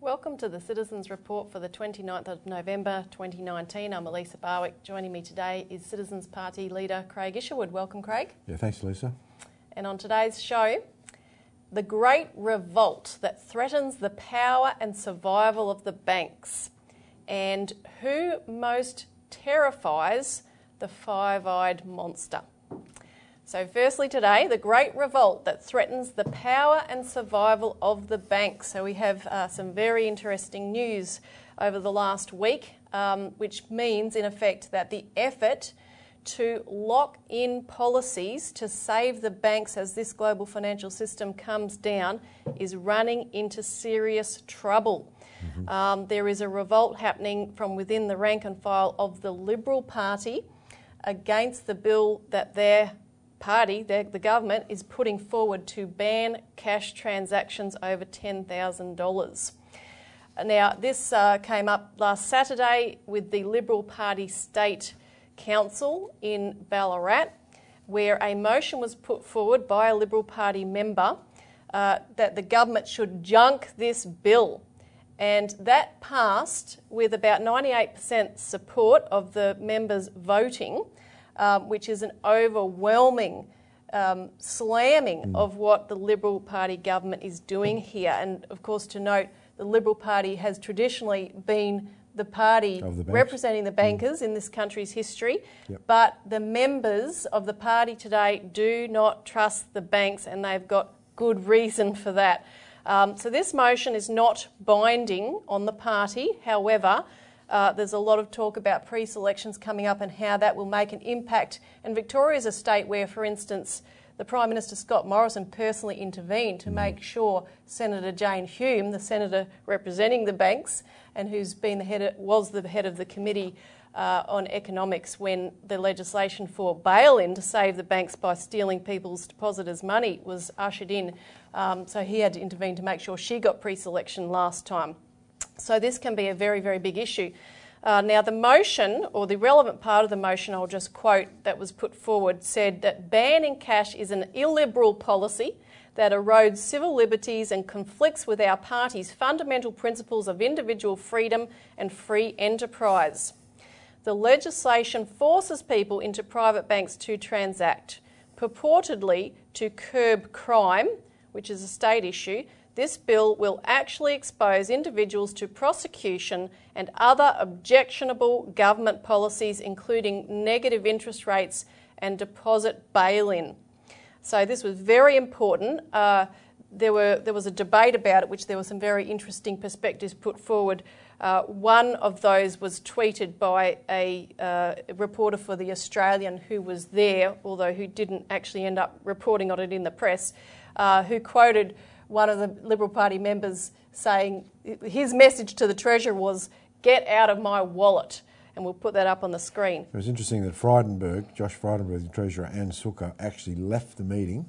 Welcome to the Citizens Report for the 29th of November 2019. I'm Elisa Barwick. Joining me today is Citizens Party leader Craig Isherwood. Welcome, Craig. Yeah, thanks, Lisa. And on today's show, the great revolt that threatens the power and survival of the banks, and who most terrifies the five eyed monster. So, firstly, today, the great revolt that threatens the power and survival of the banks. So, we have uh, some very interesting news over the last week, um, which means, in effect, that the effort to lock in policies to save the banks as this global financial system comes down is running into serious trouble. Mm-hmm. Um, there is a revolt happening from within the rank and file of the Liberal Party against the bill that they're party, the, the government, is putting forward to ban cash transactions over $10,000. Now, this uh, came up last Saturday with the Liberal Party State Council in Ballarat, where a motion was put forward by a Liberal Party member uh, that the government should junk this bill. And that passed with about 98% support of the members voting um, which is an overwhelming um, slamming mm. of what the Liberal Party government is doing here. And of course, to note, the Liberal Party has traditionally been the party the representing the mm. bankers mm. in this country's history, yep. but the members of the party today do not trust the banks, and they've got good reason for that. Um, so, this motion is not binding on the party. However, uh, there's a lot of talk about pre selections coming up and how that will make an impact. And Victoria is a state where, for instance, the Prime Minister Scott Morrison personally intervened to make sure Senator Jane Hume, the senator representing the banks, and who's been the head of, was the head of the committee uh, on economics when the legislation for bail-in to save the banks by stealing people's depositors' money was ushered in. Um, so he had to intervene to make sure she got pre-selection last time. So this can be a very, very big issue. Uh, now, the motion, or the relevant part of the motion, I'll just quote that was put forward, said that banning cash is an illiberal policy that erodes civil liberties and conflicts with our party's fundamental principles of individual freedom and free enterprise. The legislation forces people into private banks to transact, purportedly to curb crime, which is a state issue, this bill will actually expose individuals to prosecution and other objectionable government policies, including negative interest rates and deposit bail in. So, this was very important. Uh, there, were, there was a debate about it, which there were some very interesting perspectives put forward. Uh, one of those was tweeted by a uh, reporter for The Australian who was there, although who didn't actually end up reporting on it in the press, uh, who quoted one of the Liberal Party members saying his message to the Treasurer was, get out of my wallet. And we'll put that up on the screen. It was interesting that Frydenberg, Josh Frydenberg, the Treasurer, and Sukkar actually left the meeting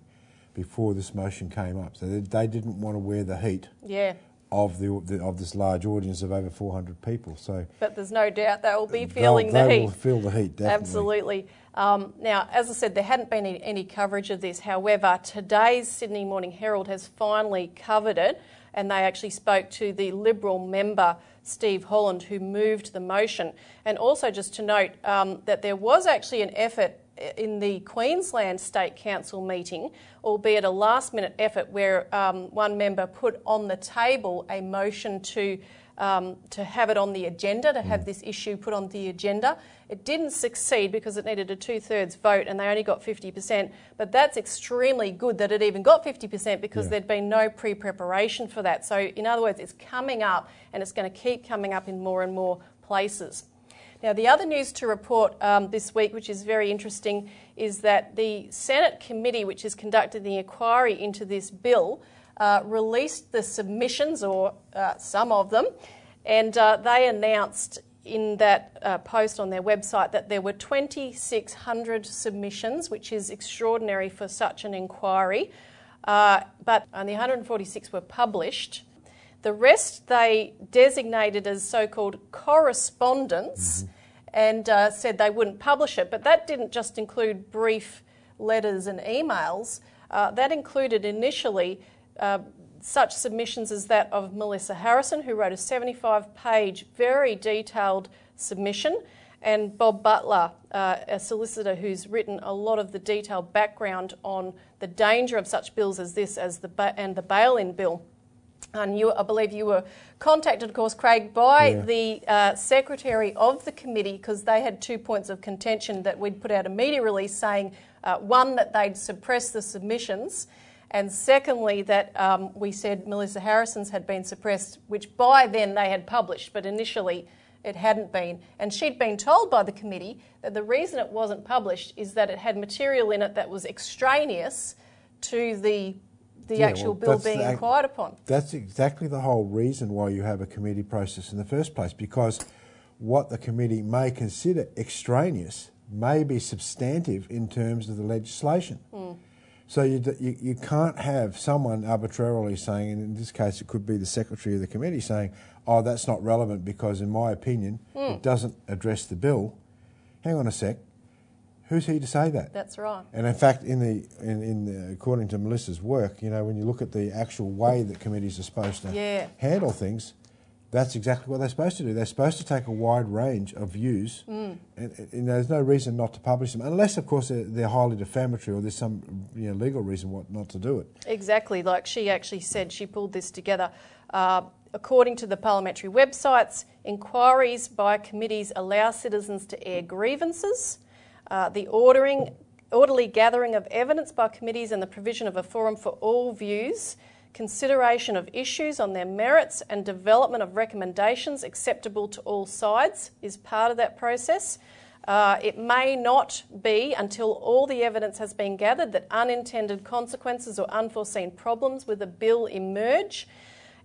before this motion came up. So they, they didn't want to wear the heat yeah. of the, the, of this large audience of over 400 people. So, But there's no doubt they will be feeling the they heat. Will feel the heat, definitely. Absolutely. Um, now, as I said, there hadn't been any, any, coverage of this. However, today's Sydney Morning Herald has finally covered it, and they actually spoke to the Liberal member, Steve Holland, who moved the motion. And also, just to note um, that there was actually an effort in the Queensland State Council meeting, albeit a last minute effort, where um, one member put on the table a motion to um, to have it on the agenda, to have mm. this issue put on the agenda. It didn't succeed because it needed a two thirds vote and they only got 50%. But that's extremely good that it even got 50% because yeah. there'd been no pre preparation for that. So, in other words, it's coming up and it's going to keep coming up in more and more places. Now, the other news to report um, this week, which is very interesting, is that the Senate committee, which has conducted the inquiry into this bill, uh, released the submissions, or uh, some of them, and uh, they announced in that uh, post on their website that there were 2,600 submissions, which is extraordinary for such an inquiry, uh, but only 146 were published. The rest they designated as so called correspondence Mm-hmm. and uh, said they wouldn't publish it. But that didn't just include brief letters and emails, uh, that included initially uh, such submissions as that of Melissa Harrison, who wrote a 75 page, very detailed submission, and Bob Butler, uh, a solicitor who's written a lot of the detailed background on the danger of such bills as this as the ba- and the bail in bill. And you, I believe you were contacted, of course, Craig, by Yeah. the uh, secretary of the committee because they had two points of contention that we'd put out a media release saying uh, one, that they'd suppress the submissions, and secondly, that um, we said Melissa Harrison's had been suppressed, which by then they had published, but initially it hadn't been. And she'd been told by the committee that the reason it wasn't published is that it had material in it that was extraneous to the, the Yeah, actual well, bill being the- inquired upon. That's exactly the whole reason why you have a committee process in the first place, because what the committee may consider extraneous may be substantive in terms of the legislation. So you, you, you can't have someone arbitrarily saying, and in this case it could be the secretary of the committee saying, oh, that's not relevant because in my opinion it hmm. doesn't address the bill. Hang on a sec. Who's he to say that? That's right. And in fact, in the, in, in the, according to Melissa's work, you know, when you look at the actual way that committees are supposed to Yeah. handle things, that's exactly what they're supposed to do. They're supposed to take a wide range of views, Mm. and, and there's no reason not to publish them, unless, of course, they're, they're highly defamatory or there's some you know, legal reason what not to do it. Exactly, like she actually said, she pulled this together. Uh, according to the parliamentary websites, inquiries by committees allow citizens to air grievances. Uh, the ordering, orderly gathering of evidence by committees and the provision of a forum for all views, consideration of issues on their merits, and development of recommendations acceptable to all sides is part of that process. Uh, it may not be until all the evidence has been gathered that unintended consequences or unforeseen problems with a bill emerge.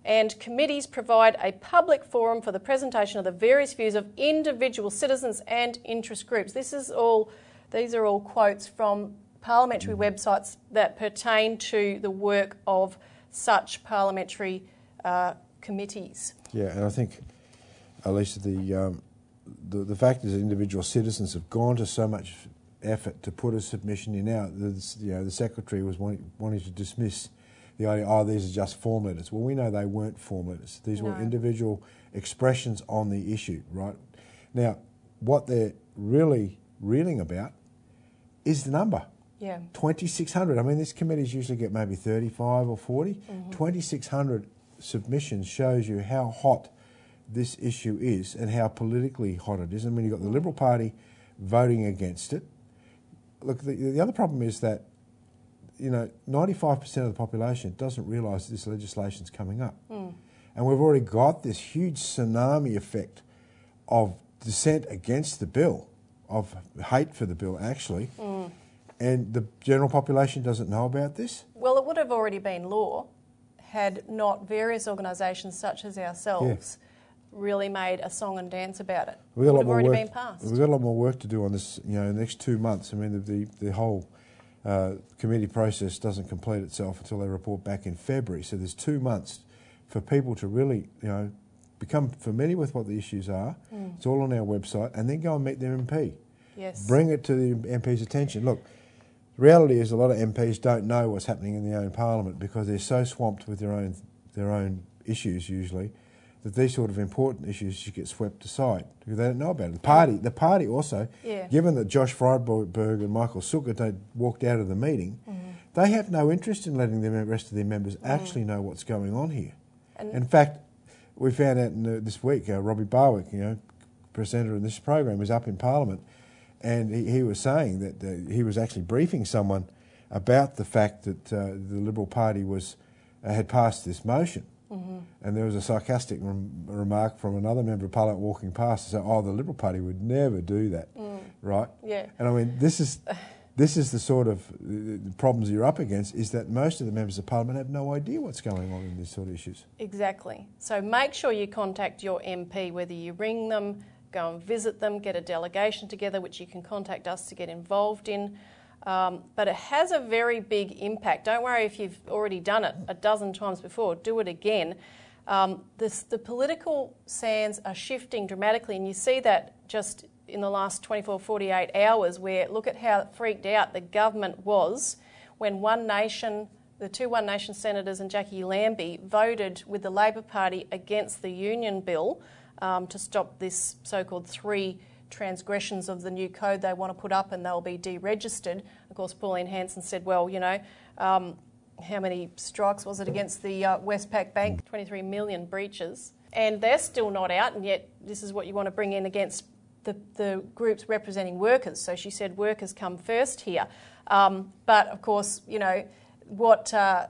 And committees provide a public forum for the presentation of the various views of individual citizens and interest groups. This is all; these are all quotes from parliamentary websites that pertain to the work of such parliamentary uh, committees. Yeah, and I think, Elisa, the, um, the the fact is that individual citizens have gone to so much effort to put a submission in now. The, you know, the secretary was wanting, wanting to dismiss the idea. Oh, these are just form letters. Well, we know they weren't form letters. These were individual expressions on the issue. Right now, what they're really reeling about is the number. Yeah. 2,600. I mean, this committees usually get maybe 35 or 40. Mm-hmm. 2,600 submissions shows you how hot this issue is and how politically hot it is. And when you've got the Liberal Party voting against it, look, the, the other problem is that, you know, 95% of the population doesn't realise this legislation's coming up. Mm. And we've already got this huge tsunami effect of dissent against the bill, of hate for the bill, actually. Mm. And the general population doesn't know about this. Well, it would have already been law had not various organisations such as ourselves really made a song and dance about it. We've got a would lot have more already work. been passed. We've got a lot more work to do on this. You know, in the next two months. I mean, the the, the whole uh, committee process doesn't complete itself until they report back in February. So there's two months for people to really, you know, become familiar with what the issues are. Mm. It's all on our website, and then go and meet their MP. Yes. Bring it to the MP's attention. Look, reality is a lot of MPs don't know what's happening in their own parliament because they're so swamped with their own their own issues usually that these sort of important issues should get swept aside because they don't know about it. The party, the party also, Yeah. given that Josh Frydenberg and Michael Sukkar don't- walked out of the meeting, they have no interest in letting the rest of their members actually know what's going on here. And- in fact, we found out in the, this week, uh, Robbie Barwick, you know, presenter in this program, was up in Parliament, and he, he was saying that uh, he was actually briefing someone about the fact that uh, the Liberal Party was uh, had passed this motion. Mm-hmm. And there was a sarcastic rem- remark from another member of Parliament walking past saying, "Oh, the Liberal Party would never do that, right?" Mm. Yeah. And I mean, this is this is the sort of uh, the problems you're up against. Is that most of the members of Parliament have no idea what's going on in these sort of issues. Exactly. So make sure you contact your MP, whether you ring them, go and visit them, get a delegation together, which you can contact us to get involved in. Um, but it has a very big impact. Don't worry if you've already done it a dozen times before, do it again. Um, this, the political sands are shifting dramatically, and you see that just in the last 24, 48 hours, where look at how freaked out the government was when One Nation, the two One Nation senators and Jackie Lambie voted with the Labor Party against the union bill um, to stop this so called three transgressions of the new code they want to put up and they'll be deregistered. Of course, Pauline Hanson said, well, you know, um, how many strikes was it against the uh, Westpac Bank? 23 million breaches. And they're still not out, and yet this is what you want to bring in against the, the groups representing workers. So she said workers come first here. Um, but of course, you know, what uh,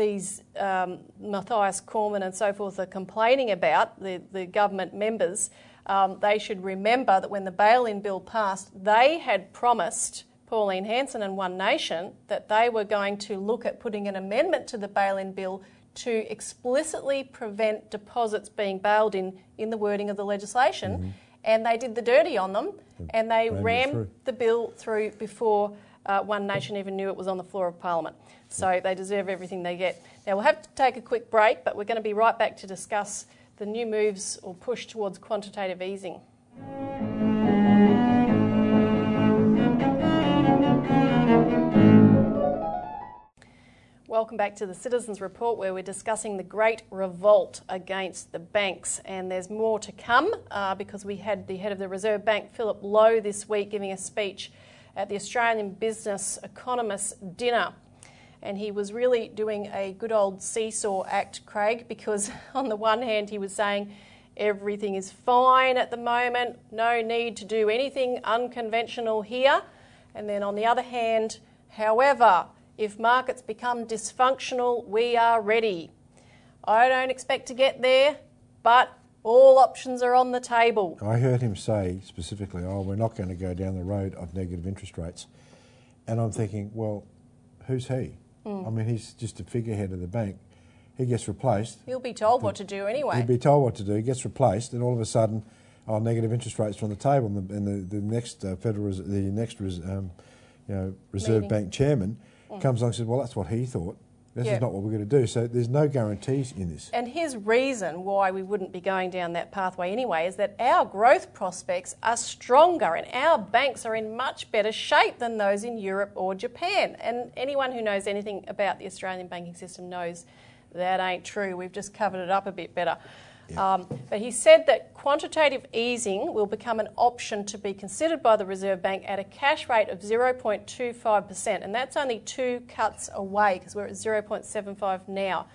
these um, Mathias Cormann and so forth are complaining about, the, the government members, um, they should remember that when the bail in bill passed, they had promised Pauline Hanson and One Nation that they were going to look at putting an amendment to the bail in bill to explicitly prevent deposits being bailed in in the wording of the legislation. Mm-hmm and they did the dirty on them, and they rammed the bill through before uh, One Nation even knew it was on the floor of Parliament. So they deserve everything they get. Now we'll have to take a quick break, but we're going to be right back to discuss the new moves or push towards quantitative easing. Welcome back to the Citizens Report, where we're discussing the great revolt against the banks. And there's more to come uh, because we had the head of the Reserve Bank, Philip Lowe, this week giving a speech at the Australian Business Economists Dinner. And he was really doing a good old seesaw act, Craig, because on the one hand, he was saying everything is fine at the moment, no need to do anything unconventional here. And then on the other hand, however, if markets become dysfunctional, we are ready. I don't expect to get there, but all options are on the table. I heard him say specifically, oh, we're not going to go down the road of negative interest rates. And I'm thinking, well, who's he? Mm. I mean, he's just a figurehead of the bank. He gets replaced. He'll be told the, what to do anyway. He'll be told what to do. He gets replaced, and all of a sudden, oh, negative interest rates are on the table. And the, and the, the next uh, Federal, the next um, you know, Reserve Meeting. Bank chairman mm. comes along and says, well, that's what he thought. This is not what we're going to do. So there's no guarantees in this. And his reason why we wouldn't be going down that pathway anyway is that our growth prospects are stronger and our banks are in much better shape than those in Europe or Japan. And anyone who knows anything about the Australian banking system knows that ain't true. We've just covered it up a bit better. Um, but he said that quantitative easing will become an option to be considered by the Reserve Bank at a cash rate of 0.25%, and that's only two cuts away because we're at 0.75 now.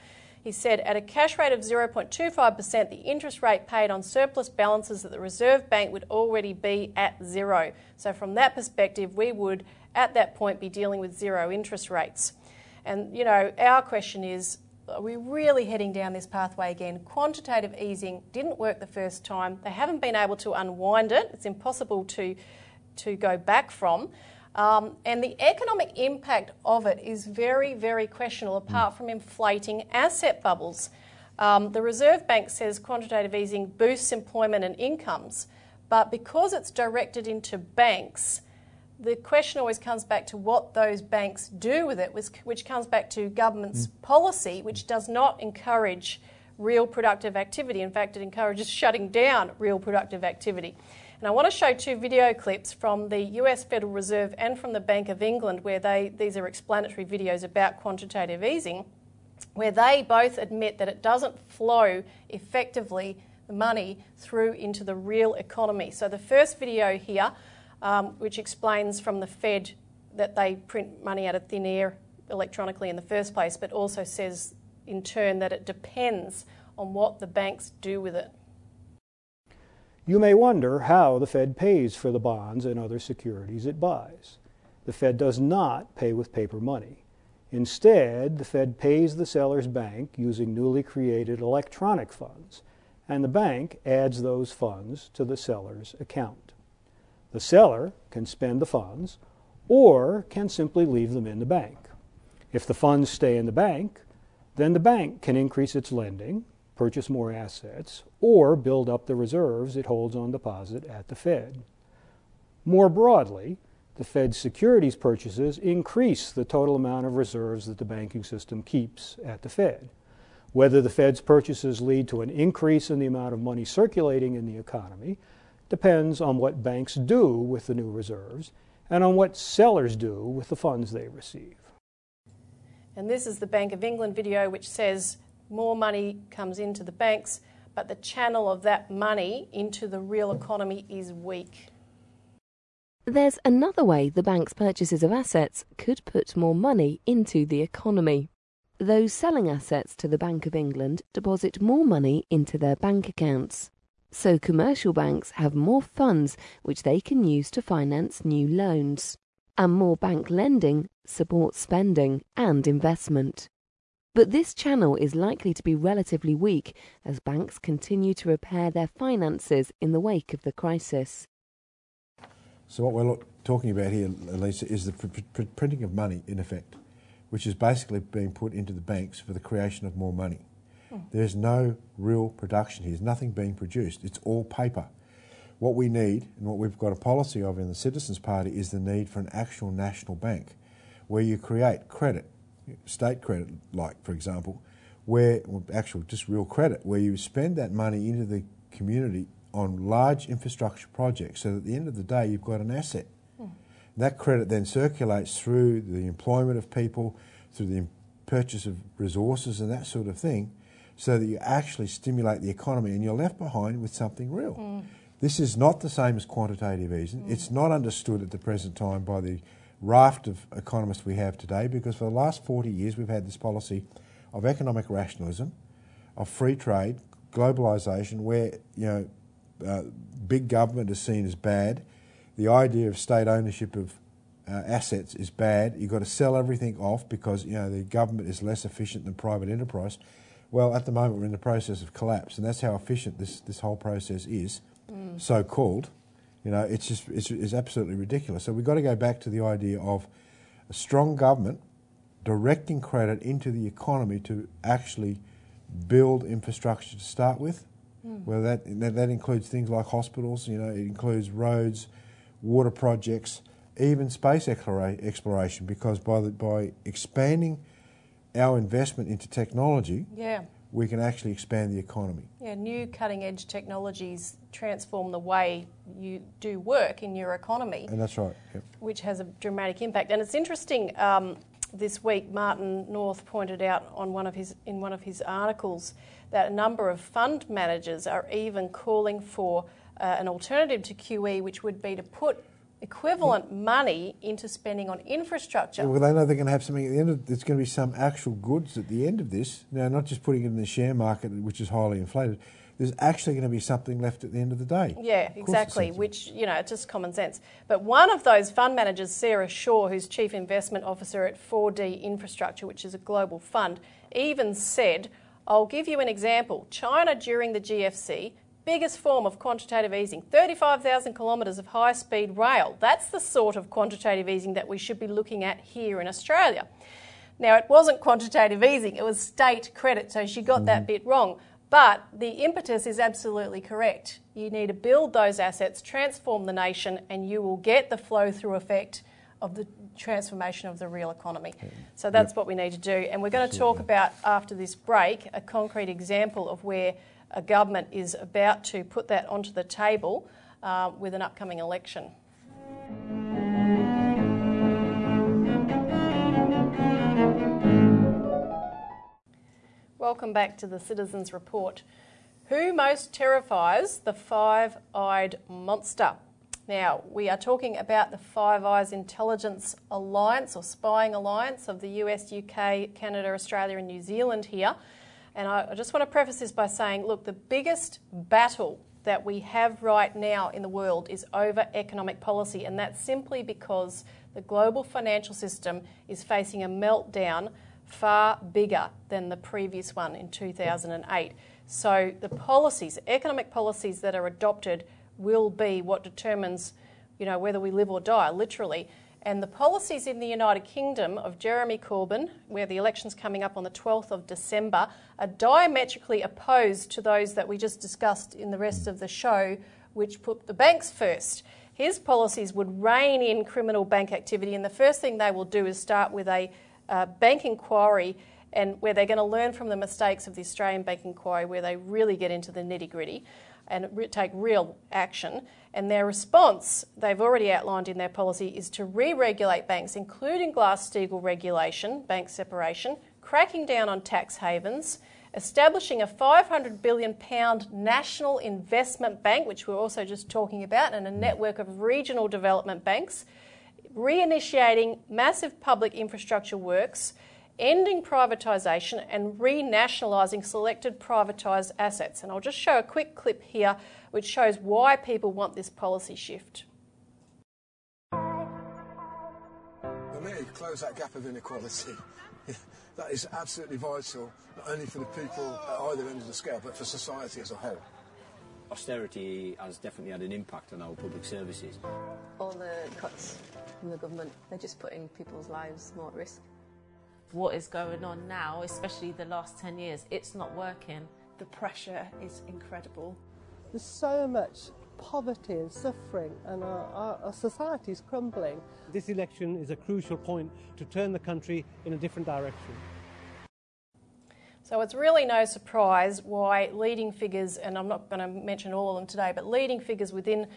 He said at a cash rate of 0.25%, the interest rate paid on surplus balances at the Reserve Bank would already be at zero. So, from that perspective, we would at that point be dealing with zero interest rates. And, you know, our question is are we really heading down this pathway again? Quantitative easing didn't work the first time. They haven't been able to unwind it. It's impossible to, to go back from. Um, and the economic impact of it is very, very questionable apart from inflating asset bubbles. Um, the Reserve Bank says quantitative easing boosts employment and incomes, but because it's directed into banks, the question always comes back to what those banks do with it, which comes back to government's mm. policy, which does not encourage real productive activity. In fact, it encourages shutting down real productive activity. And I want to show two video clips from the US Federal Reserve and from the Bank of England, where they, these are explanatory videos about quantitative easing, where they both admit that it doesn't flow effectively the money through into the real economy. So the first video here um, which explains from the Fed that they print money out of thin air electronically in the first place, but also says in turn that it depends on what the banks do with it. You may wonder how the Fed pays for the bonds and other securities it buys. The Fed does not pay with paper money. Instead, the Fed pays the seller's bank using newly created electronic funds, and the bank adds those funds to the seller's account. The seller can spend the funds or can simply leave them in the bank. If the funds stay in the bank, then the bank can increase its lending, purchase more assets, or build up the reserves it holds on deposit at the Fed. More broadly, the Fed's securities purchases increase the total amount of reserves that the banking system keeps at the Fed. Whether the Fed's purchases lead to an increase in the amount of money circulating in the economy depends on what banks do with the new reserves and on what sellers do with the funds they receive. And this is the Bank of England video, which says more money comes into the banks, but the channel of that money into the real economy is weak. There's another way the bank's purchases of assets could put more money into the economy. Those selling assets to the Bank of England deposit more money into their bank accounts. So commercial banks have more funds which they can use to finance new loans. And more bank lending supports spending and investment. But this channel is likely to be relatively weak as banks continue to repair their finances in the wake of the crisis. So what we're talking about here, Lisa, is the pr- pr- printing of money, in effect, which is basically being put into the banks for the creation of more money. Mm. There's no real production here. There's nothing being produced. It's all paper. What we need, and what we've got a policy of in the Citizens Party, is the need for an actual national bank where you create credit, state credit, like, for example, where, well, actual, just real credit, where you spend that money into the community on large infrastructure projects so that at the end of the day you've got an asset. Mm. That credit then circulates through the employment of people, through the purchase of resources and that sort of thing, so that you actually stimulate the economy and you're left behind with something real. Mm. This is not the same as quantitative easing. Mm. It's not understood at the present time by the raft of economists we have today because for the last 40 years we've had this policy of economic rationalism, of free trade, globalisation, where you know uh, big government is seen as bad. The idea of state ownership of uh, assets is bad. You've got to sell everything off because you know the government is less efficient than private enterprise. Well, at the moment we're in the process of collapse, and that's how efficient this, this whole process is, mm. so called. You know, it's just it's, it's absolutely ridiculous. So we've got to go back to the idea of a strong government directing credit into the economy to actually build infrastructure to start with Mm. Well, that, that, that includes things like hospitals. You know, it includes roads, water projects, even space exploration. Because by the, by expanding our investment into technology, yeah. we can actually expand the economy. Yeah, new cutting edge technologies transform the way you do work in your economy. And that's right. Yep. Which has a dramatic impact. And it's interesting. Um, this week, Martin North pointed out on one of his in one of his articles that a number of fund managers are even calling for uh, an alternative to QE, which would be to put equivalent money into spending on infrastructure. Well, they know they're going to have something at the end of there's going to be some actual goods at the end of this. Now, not just putting it in the share market, which is highly inflated. There's actually going to be something left at the end of the day. Yeah, exactly, which, you know, it's just common sense. But one of those fund managers, Sarah Shaw, who's Chief Investment Officer at 4D Infrastructure, which is a global fund, even said, I'll give you an example. China during the GFC, biggest form of quantitative easing, 35,000 kilometres of high speed rail. That's the sort of quantitative easing that we should be looking at here in Australia. Now, it wasn't quantitative easing, it was state credit, so she got mm that bit wrong. But the impetus is absolutely correct. You need to build those assets, transform the nation, and you will get the flow through effect of the transformation of the real economy. So that's yep. what we need to do. And we're going to talk about, after this break, a concrete example of where a government is about to put that onto the table uh, with an upcoming election. Welcome back to the Citizens Report. Who most terrifies the five eyed monster? Now, we are talking about the Five Eyes Intelligence Alliance or Spying Alliance of the US, UK, Canada, Australia, and New Zealand here. And I just want to preface this by saying look, the biggest battle that we have right now in the world is over economic policy, and that's simply because the global financial system is facing a meltdown far bigger than the previous one in 2008. So, the policies, economic policies that are adopted, will be what determines, you know, whether we live or die, literally. And the policies in the United Kingdom of Jeremy Corbyn, where the election's coming up on the 12th of December, are diametrically opposed to those that we just discussed in the rest of the show, which put the banks first. His policies would rein in criminal bank activity, and the first thing they will do is start with a uh, bank inquiry and where they're going to learn from the mistakes of the Australian Bank Inquiry, where they really get into the nitty gritty and re- take real action. And their response, they've already outlined in their policy, is to re regulate banks, including Glass Steagall regulation, bank separation, cracking down on tax havens, establishing a £500 billion national investment bank, which we're also just talking about, and a network of regional development banks, reinitiating massive public infrastructure works ending privatisation and renationalising selected privatised assets. And I'll just show a quick clip here which shows why people want this policy shift. For me, close that gap of inequality. that is absolutely vital, not only for the people at either end of the scale, but for society as a whole. Austerity has definitely had an impact on our public services. All the cuts from the government, they're just putting people's lives more at risk what is going on now, especially the last 10 years, it's not working. The pressure is incredible. There's so much poverty and suffering, and our, our, our society is crumbling. This election is a crucial point to turn the country in a different direction. So it's really no surprise why leading figures, and I'm not going to mention all of them today, but leading figures within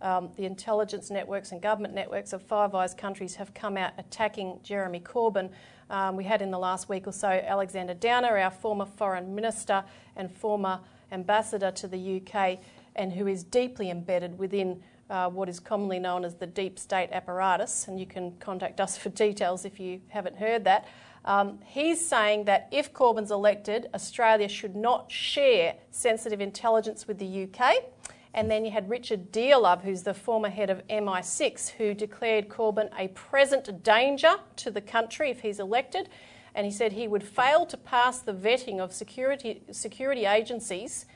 um, the intelligence networks and government networks of Five Eyes countries have come out attacking Jeremy Corbyn. Um, we had in the last week or so Alexander Downer, our former foreign minister and former ambassador to the UK, and who is deeply embedded within uh, what is commonly known as the deep state apparatus. And you can contact us for details if you haven't heard that. Um, he's saying that if Corbyn's elected, Australia should not share sensitive intelligence with the UK. And then you had Richard Dearlove, who's the former head of MI6, who declared Corbyn a present danger to the country if he's elected. And he said he would fail to pass the vetting of security, security agencies.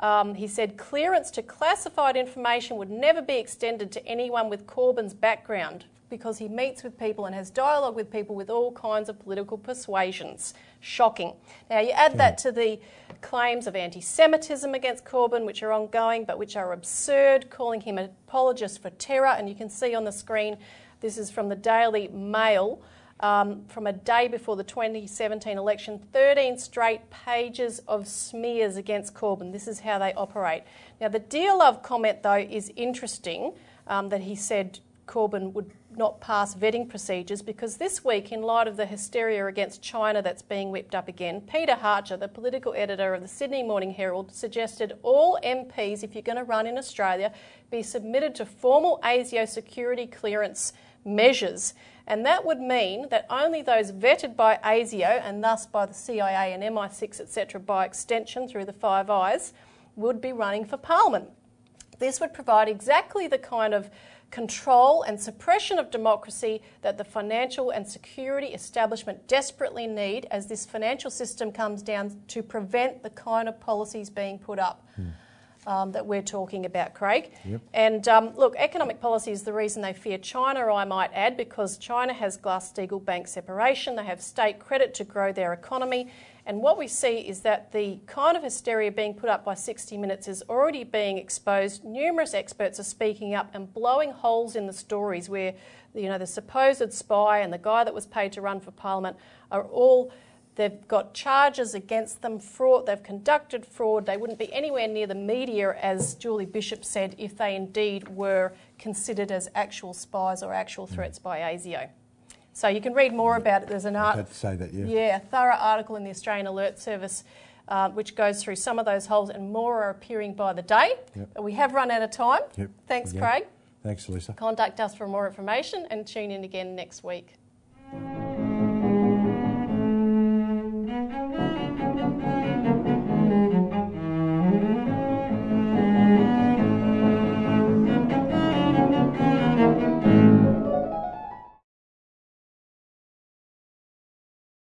Um, he said clearance to classified information would never be extended to anyone with Corbyn's background because he meets with people and has dialogue with people with all kinds of political persuasions. Shocking. Now, you add that to the claims of anti Semitism against Corbyn, which are ongoing but which are absurd, calling him an apologist for terror. And you can see on the screen, this is from the Daily Mail. Um, from a day before the 2017 election, 13 straight pages of smears against Corbyn. This is how they operate. Now, the Dearlove comment, though, is interesting um, that he said Corbyn would not pass vetting procedures because this week, in light of the hysteria against China that's being whipped up again, Peter Hartcher, the political editor of the Sydney Morning Herald, suggested all MPs, if you're going to run in Australia, be submitted to formal ASIO security clearance measures. And that would mean that only those vetted by ASIO and thus by the CIA and MI6, etc., by extension through the Five Eyes, would be running for Parliament. This would provide exactly the kind of control and suppression of democracy that the financial and security establishment desperately need as this financial system comes down to prevent the kind of policies being put up. Hmm. Um, that we're talking about, Craig. Yep. And um, look, economic policy is the reason they fear China, I might add, because China has Glass Steagall bank separation, they have state credit to grow their economy, and what we see is that the kind of hysteria being put up by 60 Minutes is already being exposed. Numerous experts are speaking up and blowing holes in the stories where, you know, the supposed spy and the guy that was paid to run for Parliament are all. They've got charges against them, fraud, they've conducted fraud. They wouldn't be anywhere near the media, as Julie Bishop said, if they indeed were considered as actual spies or actual threats by ASIO. So you can read more about it. There's an art- to say that, yeah. Yeah, thorough article in the Australian Alert Service. Uh, which goes through some of those holes, and more are appearing by the day. Yep. But we have run out of time. Yep. Thanks, Craig. Thanks, Lisa. Contact us for more information and tune in again next week.